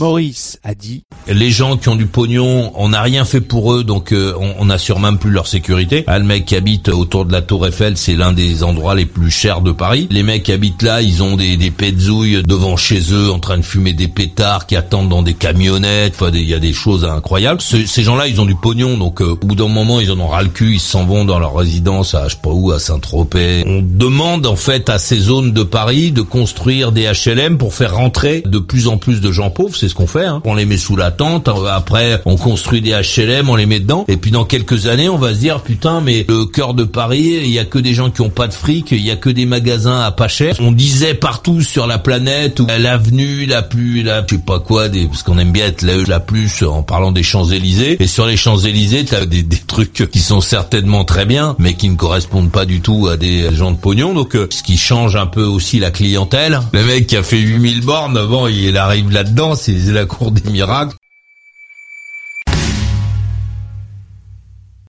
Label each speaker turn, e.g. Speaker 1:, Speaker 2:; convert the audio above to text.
Speaker 1: Maurice a dit
Speaker 2: Les gens qui ont du pognon, on n'a rien fait pour eux, donc euh, on, on assure même plus leur sécurité. Ah, le mec qui habite autour de la Tour Eiffel, c'est l'un des endroits les plus chers de Paris. Les mecs qui habitent là, ils ont des, des devant chez eux, en train de fumer des pétards, qui attendent dans des camionnettes. Enfin, il y a des choses incroyables. Ce- ces gens-là, ils ont du pognon, donc euh, au bout d'un moment, ils en ont ras le cul, ils s'en vont dans leur résidence à je sais pas où, à Saint-Tropez. On demande en fait à ces zones de Paris de construire des HLM pour faire rentrer de plus en plus de gens pauvres. Ce qu'on fait. Hein. On les met sous la tente. Après, on construit des HLM, on les met dedans. Et puis dans quelques années, on va se dire putain, mais le cœur de Paris, il y a que des gens qui ont pas de fric, il y a que des magasins à pas cher. On disait partout sur la planète l'avenue la plus, la, je sais pas quoi, des, parce qu'on aime bien être la, la plus en parlant des Champs Élysées. Et sur les Champs Élysées, t'as des, des trucs qui sont certainement très bien, mais qui ne correspondent pas du tout à des gens de pognon. Donc, euh, ce qui change un peu aussi la clientèle. Le mec qui a fait 8000 bornes, bon, il arrive là-dedans, c'est la cour des miracles.